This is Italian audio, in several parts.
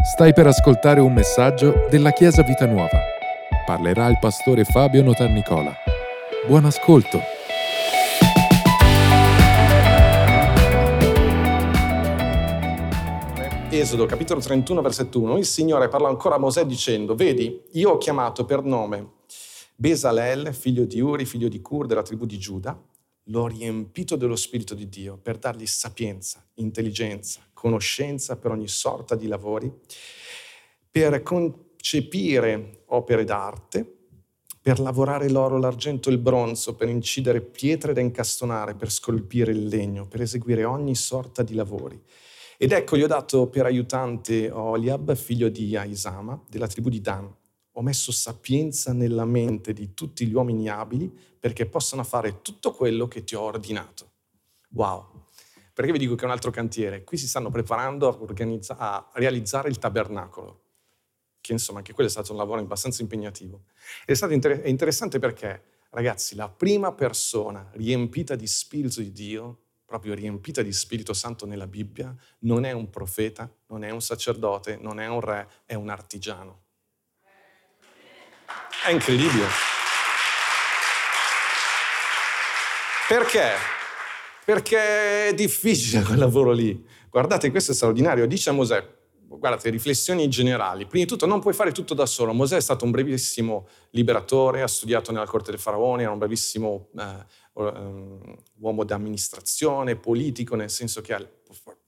Stai per ascoltare un messaggio della Chiesa Vita Nuova. Parlerà il pastore Fabio Notarnicola. Buon ascolto. Esodo capitolo 31 versetto 1, il Signore parla ancora a Mosè dicendo, vedi, io ho chiamato per nome Besalel, figlio di Uri, figlio di Cur, della tribù di Giuda, l'ho riempito dello Spirito di Dio per dargli sapienza, intelligenza, conoscenza per ogni sorta di lavori, per concepire opere d'arte, per lavorare l'oro, l'argento e il bronzo, per incidere pietre da incastonare, per scolpire il legno, per eseguire ogni sorta di lavori. Ed ecco, gli ho dato per aiutante Oliab, figlio di Aisama, della tribù di Dan. Ho messo sapienza nella mente di tutti gli uomini abili perché possano fare tutto quello che ti ho ordinato. Wow! Perché vi dico che è un altro cantiere? Qui si stanno preparando a, a realizzare il tabernacolo, che insomma anche quello è stato un lavoro abbastanza impegnativo. Ed è stato inter- è interessante perché, ragazzi, la prima persona riempita di Spirito di Dio proprio riempita di Spirito Santo nella Bibbia, non è un profeta, non è un sacerdote, non è un re, è un artigiano. È incredibile. Perché? Perché è difficile quel lavoro lì. Guardate, questo è straordinario. Dice a Mosè, guardate, riflessioni generali. Prima di tutto, non puoi fare tutto da solo. Mosè è stato un brevissimo liberatore, ha studiato nella corte del faraone, era un bravissimo eh, um, uomo d'amministrazione, politico, nel senso che ha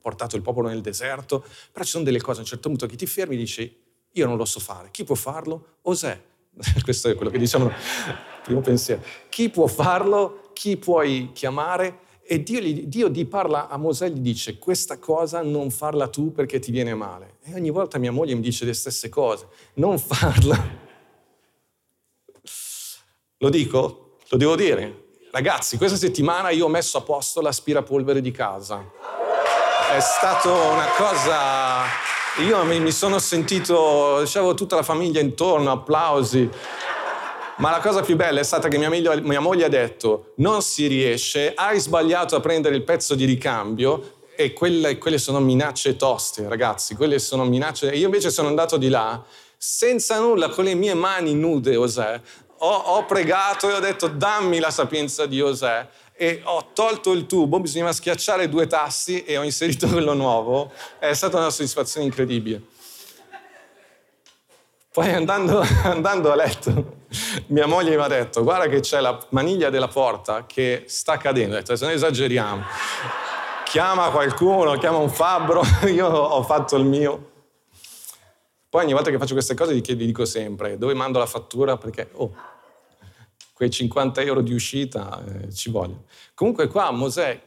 portato il popolo nel deserto. Però ci sono delle cose a un certo punto che ti fermi e dici, io non lo so fare. Chi può farlo? Osè. Questo è quello che diciamo, primo pensiero. Chi può farlo? Chi puoi chiamare? E Dio, Dio gli parla a Mosè e gli dice questa cosa non farla tu perché ti viene male. E ogni volta mia moglie mi dice le stesse cose. Non farla. Lo dico? Lo devo dire? Ragazzi, questa settimana io ho messo a posto l'aspirapolvere di casa. È stata una cosa io mi, sono sentito, dicevo, tutta la famiglia intorno, applausi. Ma la cosa più bella è stata che mia, miglia, mia moglie ha detto, non si riesce, hai sbagliato a prendere il pezzo di ricambio e quelle, quelle sono minacce toste, ragazzi, quelle sono minacce... Io invece sono andato di là, senza nulla, con le mie mani nude, Osè, ho, ho pregato e ho detto dammi la sapienza di Osè e ho tolto il tubo, bisognava schiacciare due tasti e ho inserito quello nuovo. È stata una soddisfazione incredibile. Poi andando, andando, a letto, mia moglie mi ha detto, guarda che c'è la maniglia della porta che sta cadendo. Ho detto, se non esageriamo, chiama qualcuno, chiama un fabbro, io ho fatto il mio. Poi ogni volta che faccio queste cose gli dico sempre, dove mando la fattura? Perché, oh, quei 50 euro di uscita eh, ci vogliono. Comunque qua Mosè,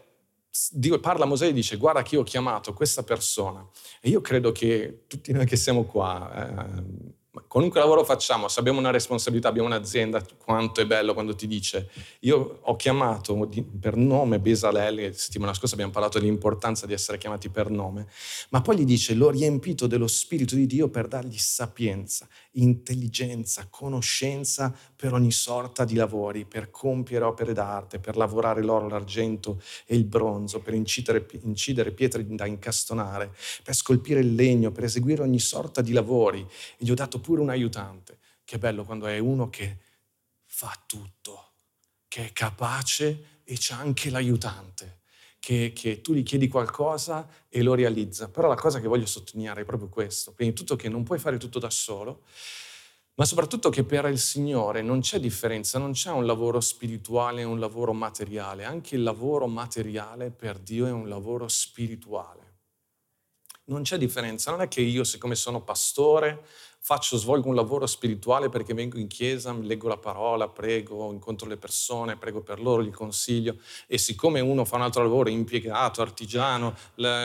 Dio parla a Mosè e dice guarda che io ho chiamato questa persona e io credo che tutti noi che siamo qua, eh, qualunque lavoro facciamo, se abbiamo una responsabilità, abbiamo un'azienda, quanto è bello quando ti dice, io ho chiamato per nome Besalel, settimana scorsa abbiamo parlato dell'importanza di essere chiamati per nome, ma poi gli dice, l'ho riempito dello Spirito di Dio per dargli sapienza, intelligenza, conoscenza per ogni sorta di lavori, per compiere opere d'arte, per lavorare l'oro, l'argento e il bronzo, per incidere, incidere pietre da incastonare, per scolpire il legno, per eseguire ogni sorta di lavori. E gli ho dato pure un aiutante. Che bello quando è uno che fa tutto, che è capace e c'è anche l'aiutante. Che, che, tu gli chiedi qualcosa e lo realizza. Però la cosa che voglio sottolineare è proprio questo. Prima di tutto che non puoi fare tutto da solo, ma soprattutto che per il Signore non c'è differenza, non c'è un lavoro spirituale e un lavoro materiale. Anche il lavoro materiale per Dio è un lavoro spirituale. Non c'è differenza, non è che io, siccome sono pastore, faccio, svolgo un lavoro spirituale perché vengo in chiesa, leggo la parola, prego, incontro le persone, prego per loro, gli consiglio e siccome uno fa un altro lavoro, impiegato, artigiano,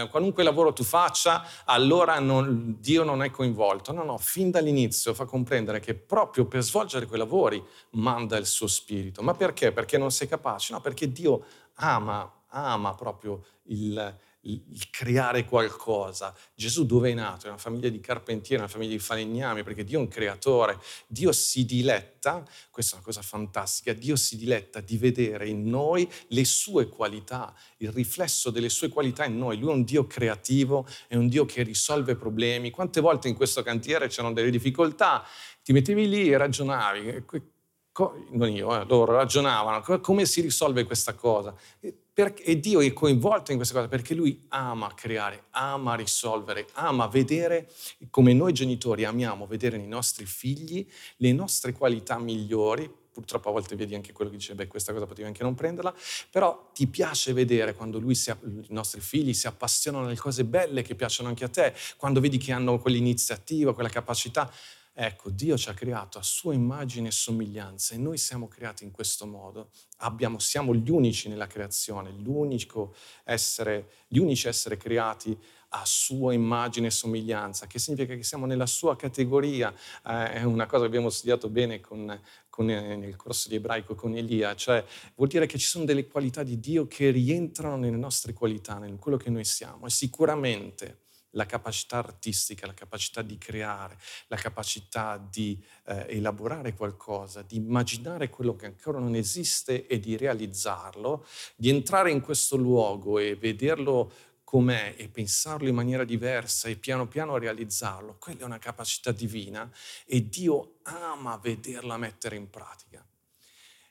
qualunque lavoro tu faccia, allora non, Dio non è coinvolto. No, no, fin dall'inizio fa comprendere che proprio per svolgere quei lavori manda il suo spirito. Ma perché? Perché non sei capace? No, perché Dio ama, ama proprio il il creare qualcosa. Gesù dove è nato? In una famiglia di carpentieri, una famiglia di falegnami, perché Dio è un creatore. Dio si diletta, questa è una cosa fantastica, Dio si diletta di vedere in noi le sue qualità, il riflesso delle sue qualità in noi. Lui è un Dio creativo, è un Dio che risolve problemi. Quante volte in questo cantiere c'erano delle difficoltà, ti mettevi lì e ragionavi, non io, eh, loro ragionavano, come si risolve questa cosa? e Dio è coinvolto in questa cosa perché Lui ama creare, ama risolvere, ama vedere come noi genitori amiamo vedere nei nostri figli le nostre qualità migliori. Purtroppo a volte vedi anche quello che dice, beh, questa cosa potevi anche non prenderla, però ti piace vedere quando si, i nostri figli si appassionano alle cose belle che piacciono anche a te, quando vedi che hanno quell'iniziativa, quella capacità. Ecco, Dio ci ha creato a sua immagine e somiglianza e noi siamo creati in questo modo. Abbiamo, siamo gli unici nella creazione, essere, gli unici essere creati a sua immagine e somiglianza, che significa che siamo nella sua categoria. Eh, è una cosa che abbiamo studiato bene con, con, eh, nel corso di ebraico con Elia, cioè vuol dire che ci sono delle qualità di Dio che rientrano nelle nostre qualità, in quello che noi siamo. E sicuramente la capacità artistica, la capacità di creare, la capacità di eh, elaborare qualcosa, di immaginare quello che ancora non esiste e di realizzarlo, di entrare in questo luogo e vederlo com'è e pensarlo in maniera diversa e piano piano realizzarlo, quella è una capacità divina e Dio ama vederla mettere in pratica.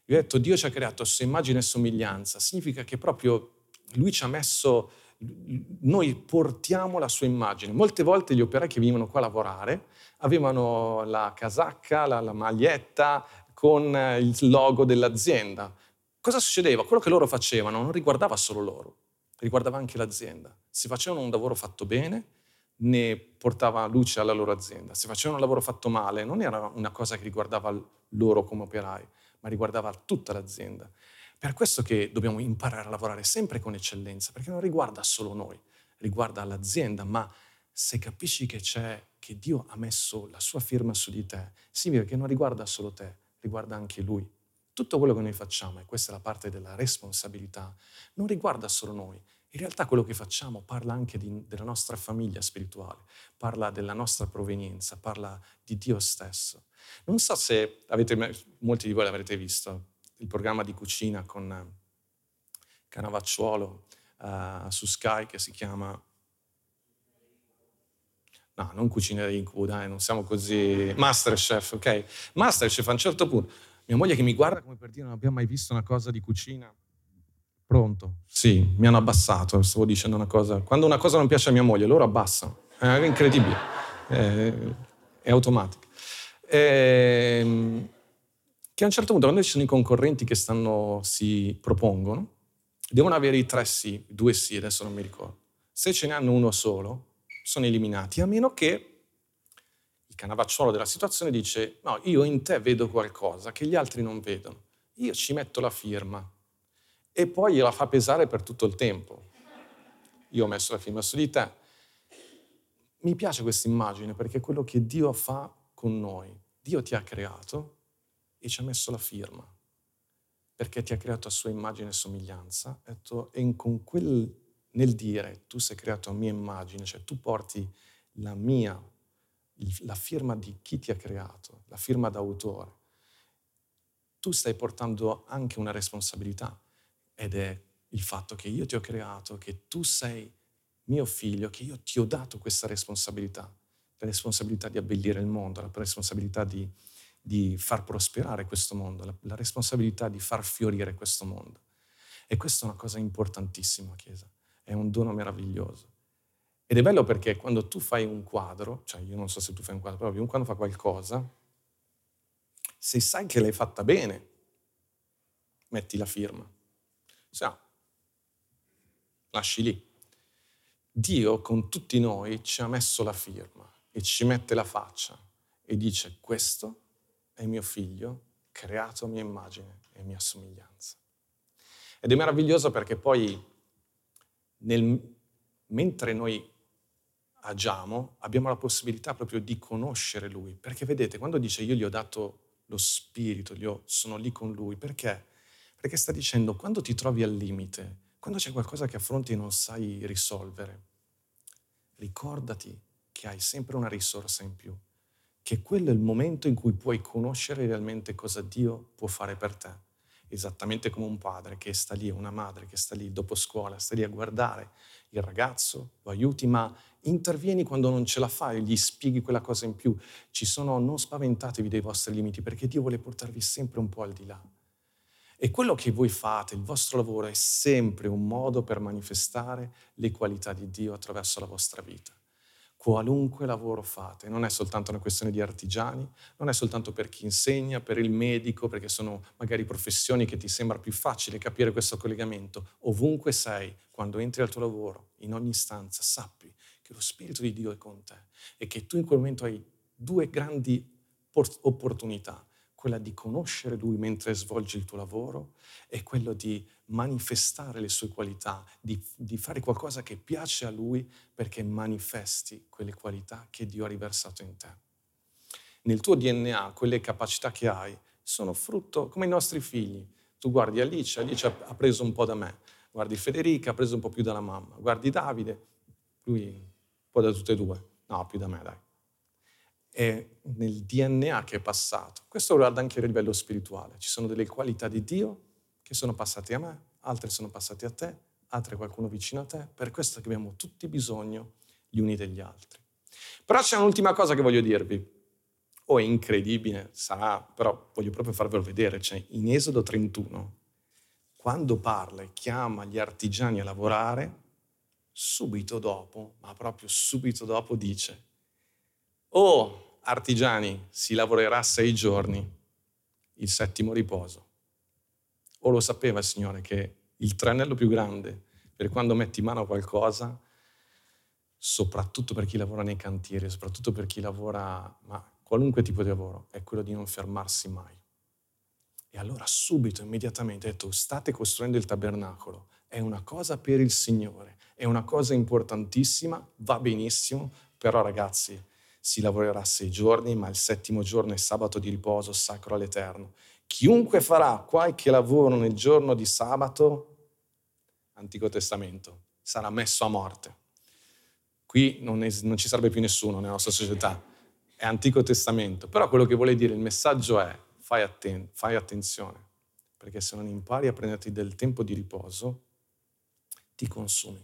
Vi ho detto, Dio ci ha creato a sua immagine e somiglianza, significa che proprio Lui ci ha messo noi portiamo la sua immagine. Molte volte gli operai che venivano qua a lavorare avevano la casacca, la, la maglietta con il logo dell'azienda. Cosa succedeva? Quello che loro facevano non riguardava solo loro, riguardava anche l'azienda. Se facevano un lavoro fatto bene, ne portava luce alla loro azienda. Se facevano un lavoro fatto male, non era una cosa che riguardava loro come operai, ma riguardava tutta l'azienda. Per questo che dobbiamo imparare a lavorare sempre con eccellenza, perché non riguarda solo noi, riguarda l'azienda, ma se capisci che c'è, che Dio ha messo la sua firma su di te, significa che non riguarda solo te, riguarda anche Lui. Tutto quello che noi facciamo, e questa è la parte della responsabilità, non riguarda solo noi. In realtà quello che facciamo parla anche di, della nostra famiglia spirituale, parla della nostra provenienza, parla di Dio stesso. Non so se avete, molti di voi l'avrete visto, il programma di cucina con eh, Canavacciuolo uh, su Sky che si chiama... No, non Cucina Incubo, dai, non siamo così... Masterchef, ok? Masterchef a un certo punto... Mia moglie che mi guarda come per dire non abbiamo mai visto una cosa di cucina. Pronto? Sì, mi hanno abbassato, stavo dicendo una cosa. Quando una cosa non piace a mia moglie, loro abbassano. È incredibile. È, è automatico. E, ehm, che a un certo punto, quando ci sono i concorrenti che stanno, si propongono, devono avere i tre sì, due sì, adesso non mi ricordo. Se ce ne hanno uno solo, sono eliminati, a meno che il canavacciolo della situazione dice, no, io in te vedo qualcosa che gli altri non vedono, io ci metto la firma e poi gliela fa pesare per tutto il tempo. Io ho messo la firma su di te. Mi piace questa immagine perché è quello che Dio fa con noi. Dio ti ha creato e ci ha messo la firma, perché ti ha creato a sua immagine e somiglianza, e con quel, nel dire tu sei creato a mia immagine, cioè tu porti la mia, la firma di chi ti ha creato, la firma d'autore, tu stai portando anche una responsabilità ed è il fatto che io ti ho creato, che tu sei mio figlio, che io ti ho dato questa responsabilità, la responsabilità di abbellire il mondo, la responsabilità di di far prosperare questo mondo, la, la responsabilità di far fiorire questo mondo. E questa è una cosa importantissima, Chiesa, è un dono meraviglioso. Ed è bello perché quando tu fai un quadro, cioè io non so se tu fai un quadro, però quando fa qualcosa, se sai che l'hai fatta bene, metti la firma. Se no, lasci lì. Dio con tutti noi ci ha messo la firma e ci mette la faccia e dice questo è mio figlio, creato a mia immagine e mia somiglianza. Ed è meraviglioso perché poi, nel, mentre noi agiamo, abbiamo la possibilità proprio di conoscere Lui. Perché vedete, quando dice io gli ho dato lo Spirito, ho, sono lì con Lui, perché? Perché sta dicendo, quando ti trovi al limite, Quando c'è qualcosa che affronti e non sai risolvere, ricordati che hai sempre una risorsa in più, che quello è il momento in cui puoi conoscere realmente cosa Dio può fare per te. Esattamente come un padre che sta lì, una madre che sta lì dopo scuola, sta lì a guardare il ragazzo, lo aiuti, ma intervieni quando non ce la fai, gli spieghi quella cosa in più. Ci sono, non spaventatevi dei vostri limiti, perché Dio vuole portarvi sempre un po' al di là. E quello che voi fate, il vostro lavoro, è sempre un modo per manifestare le qualità di Dio attraverso la vostra vita. Qualunque lavoro fate, non è soltanto una questione di artigiani, non è soltanto per chi insegna, per il medico, perché sono magari professioni che ti sembra più facile capire questo collegamento. Ovunque sei, quando entri al tuo lavoro, in ogni stanza, sappi che lo Spirito di Dio è con te e che tu in quel momento hai due grandi opportunità quella di conoscere Lui mentre svolgi il tuo lavoro e quello di manifestare le sue qualità, di, di, fare qualcosa che piace a Lui perché manifesti quelle qualità che Dio ha riversato in te. Nel tuo DNA, quelle capacità che hai sono frutto come i nostri figli. Tu guardi Alice, Alice ha preso un po' da me, guardi Federica, ha preso un po' più dalla mamma, guardi Davide, lui un po' da tutte e due, no, più da me, dai è nel DNA che è passato. Questo riguarda anche a livello spirituale. Ci sono delle qualità di Dio che sono passate a me, altre sono passate a te, altre qualcuno vicino a te. Per questo che abbiamo tutti bisogno gli uni degli altri. Però c'è un'ultima cosa che voglio dirvi. O oh, è incredibile, sarà, però voglio proprio farvelo vedere. Cioè, in Esodo 31, quando parla e chiama gli artigiani a lavorare, subito dopo, ma proprio subito dopo dice, oh, artigiani si lavorerà sei giorni, il settimo riposo. O lo sapeva il Signore che il tranello più grande per quando metti mano a qualcosa, soprattutto per chi lavora nei cantieri, soprattutto per chi lavora, ma qualunque tipo di lavoro, è quello di non fermarsi mai. E allora subito, immediatamente, ha detto, state costruendo il tabernacolo, è una cosa per il Signore, è una cosa importantissima, va benissimo, però ragazzi, si lavorerà sei giorni, ma il settimo giorno è sabato di riposo sacro all'Eterno. Chiunque farà qualche lavoro nel giorno di sabato, Antico Testamento, sarà messo a morte. Qui non, è, non ci sarebbe più nessuno nella nostra società, è Antico Testamento, però quello che vuole dire il messaggio è fai, atten- fai attenzione, perché se non impari a prenderti del tempo di riposo, ti consumi.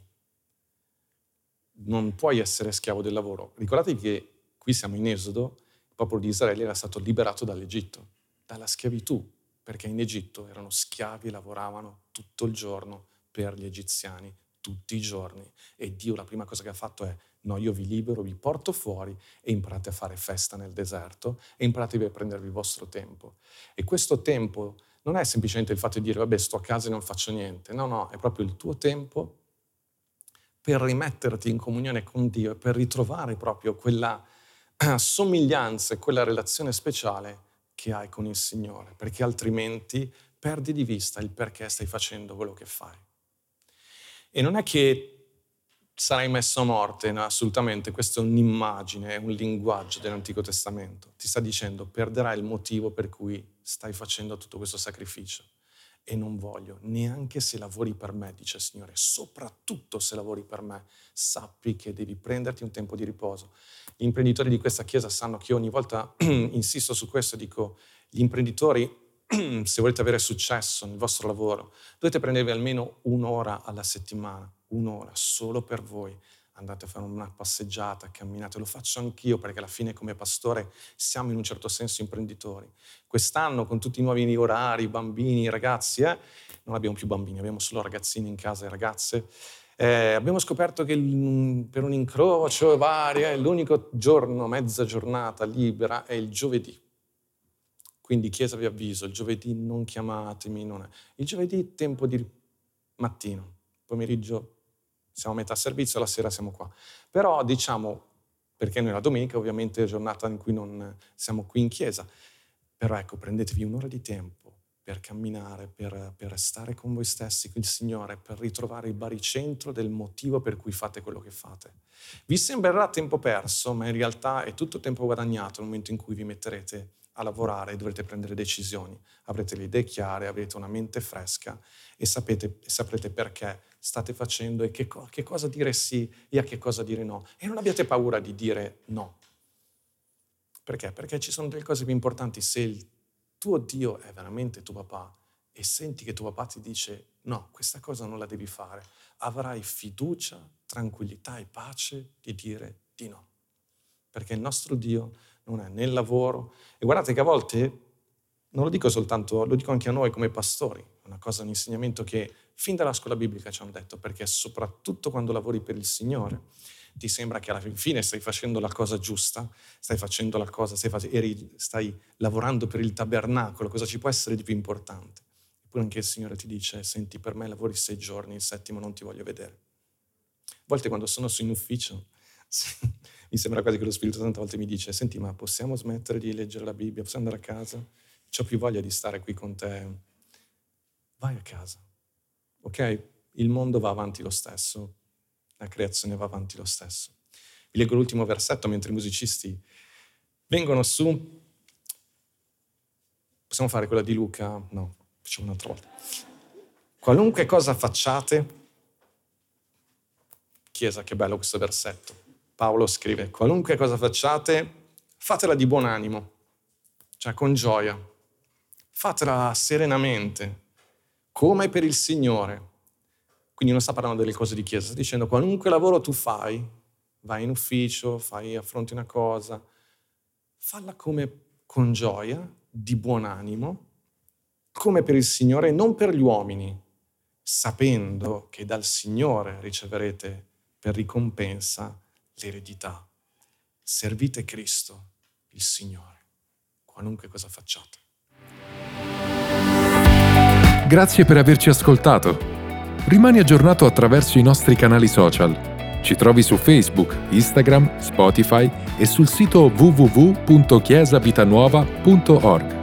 Non puoi essere schiavo del lavoro. Ricordatevi che qui siamo in Esodo, il popolo di Israele era stato liberato dall'Egitto, dalla schiavitù, perché in Egitto erano schiavi e lavoravano tutto il giorno per gli egiziani, tutti i giorni. E Dio la prima cosa che ha fatto è, no, io vi libero, vi porto fuori e imparate a fare festa nel deserto e imparatevi a prendervi il vostro tempo. E questo tempo non è semplicemente il fatto di dire, vabbè, sto a casa e non faccio niente. No, no, è proprio il tuo tempo per rimetterti in comunione con Dio e per ritrovare proprio quella somiglianza e quella relazione speciale che hai con il Signore, perché altrimenti perdi di vista il perché stai facendo quello che fai. E non è che sarai messo a morte, no, assolutamente, questa è un'immagine, è un linguaggio dell'Antico Testamento. Ti sta dicendo perderai il motivo per cui stai facendo tutto questo sacrificio e non voglio, neanche se lavori per me, dice il Signore, soprattutto se lavori per me, sappi che devi prenderti un tempo di riposo. Gli imprenditori di questa chiesa sanno che io ogni volta insisto su questo, dico, gli imprenditori, se volete avere successo nel vostro lavoro, dovete prendervi almeno un'ora alla settimana, un'ora solo per voi, andate a fare una passeggiata, camminate, lo faccio anch'io perché alla fine come pastore siamo in un certo senso imprenditori. Quest'anno con tutti i nuovi orari, bambini, ragazzi, eh, non abbiamo più bambini, abbiamo solo ragazzini in casa e ragazze. Eh, abbiamo scoperto che per un incrocio vario, eh, l'unico giorno, mezza giornata libera è il giovedì. Quindi Chiesa vi avviso, il giovedì non chiamatemi, non è. il giovedì tempo di mattino, pomeriggio siamo a metà servizio, la sera siamo qua. Però diciamo, perché noi la domenica ovviamente è giornata in cui non siamo qui in chiesa, però ecco, prendetevi un'ora di tempo per camminare, per, per stare con voi stessi, con il Signore, per ritrovare il baricentro del motivo per cui fate quello che fate. Vi sembrerà tempo perso, ma in realtà è tutto tempo guadagnato nel momento in cui vi metterete a lavorare dovrete prendere decisioni. Avrete le idee chiare, avrete una mente fresca e, sapete, saprete perché state facendo e che, che cosa dire sì e a che cosa dire no. E non abbiate paura di dire no. Perché? Perché ci sono delle cose più importanti. Se il tuo Dio è veramente tuo papà e senti che tuo papà ti dice no, questa cosa non la devi fare, avrai fiducia, tranquillità e pace di dire di no. Perché il nostro Dio non è nel lavoro. E guardate che a volte, non lo dico soltanto, lo dico anche a noi come pastori, una cosa, un insegnamento che fin dalla scuola biblica ci hanno detto, perché soprattutto quando lavori per il Signore, ti sembra che alla fine stai facendo la cosa giusta, stai facendo la cosa, stai, eri, stai lavorando per il tabernacolo, cosa ci può essere di più importante? Eppure anche il Signore ti dice, senti, per me lavori sei giorni, il settimo non ti voglio vedere. A volte quando sono in ufficio, mi sembra quasi che lo Spirito Santo a volte mi dice, senti, ma possiamo smettere di leggere la Bibbia, possiamo andare a casa? Ho più voglia di stare qui con te. Vai a casa. Ok? Il mondo va avanti lo stesso, la creazione va avanti lo stesso. Vi leggo l'ultimo versetto mentre i musicisti vengono su. Possiamo fare quella di Luca? No, facciamo un'altra volta. Qualunque cosa facciate, Chiesa, che bello questo versetto. Paolo scrive, qualunque cosa facciate, fatela di buon animo, cioè con gioia. Fatela serenamente, come per il Signore quindi non sta parlando delle cose di chiesa, sta dicendo qualunque lavoro tu fai, vai in ufficio, fai, affronti una cosa, falla come con gioia, di buon animo, come per il Signore e non per gli uomini, sapendo che dal Signore riceverete per ricompensa l'eredità. Servite Cristo, il Signore, qualunque cosa facciate. Grazie per averci ascoltato. Rimani aggiornato attraverso i nostri canali social. Ci trovi su Facebook, Instagram, Spotify e sul sito www.chiesavitanuova.org.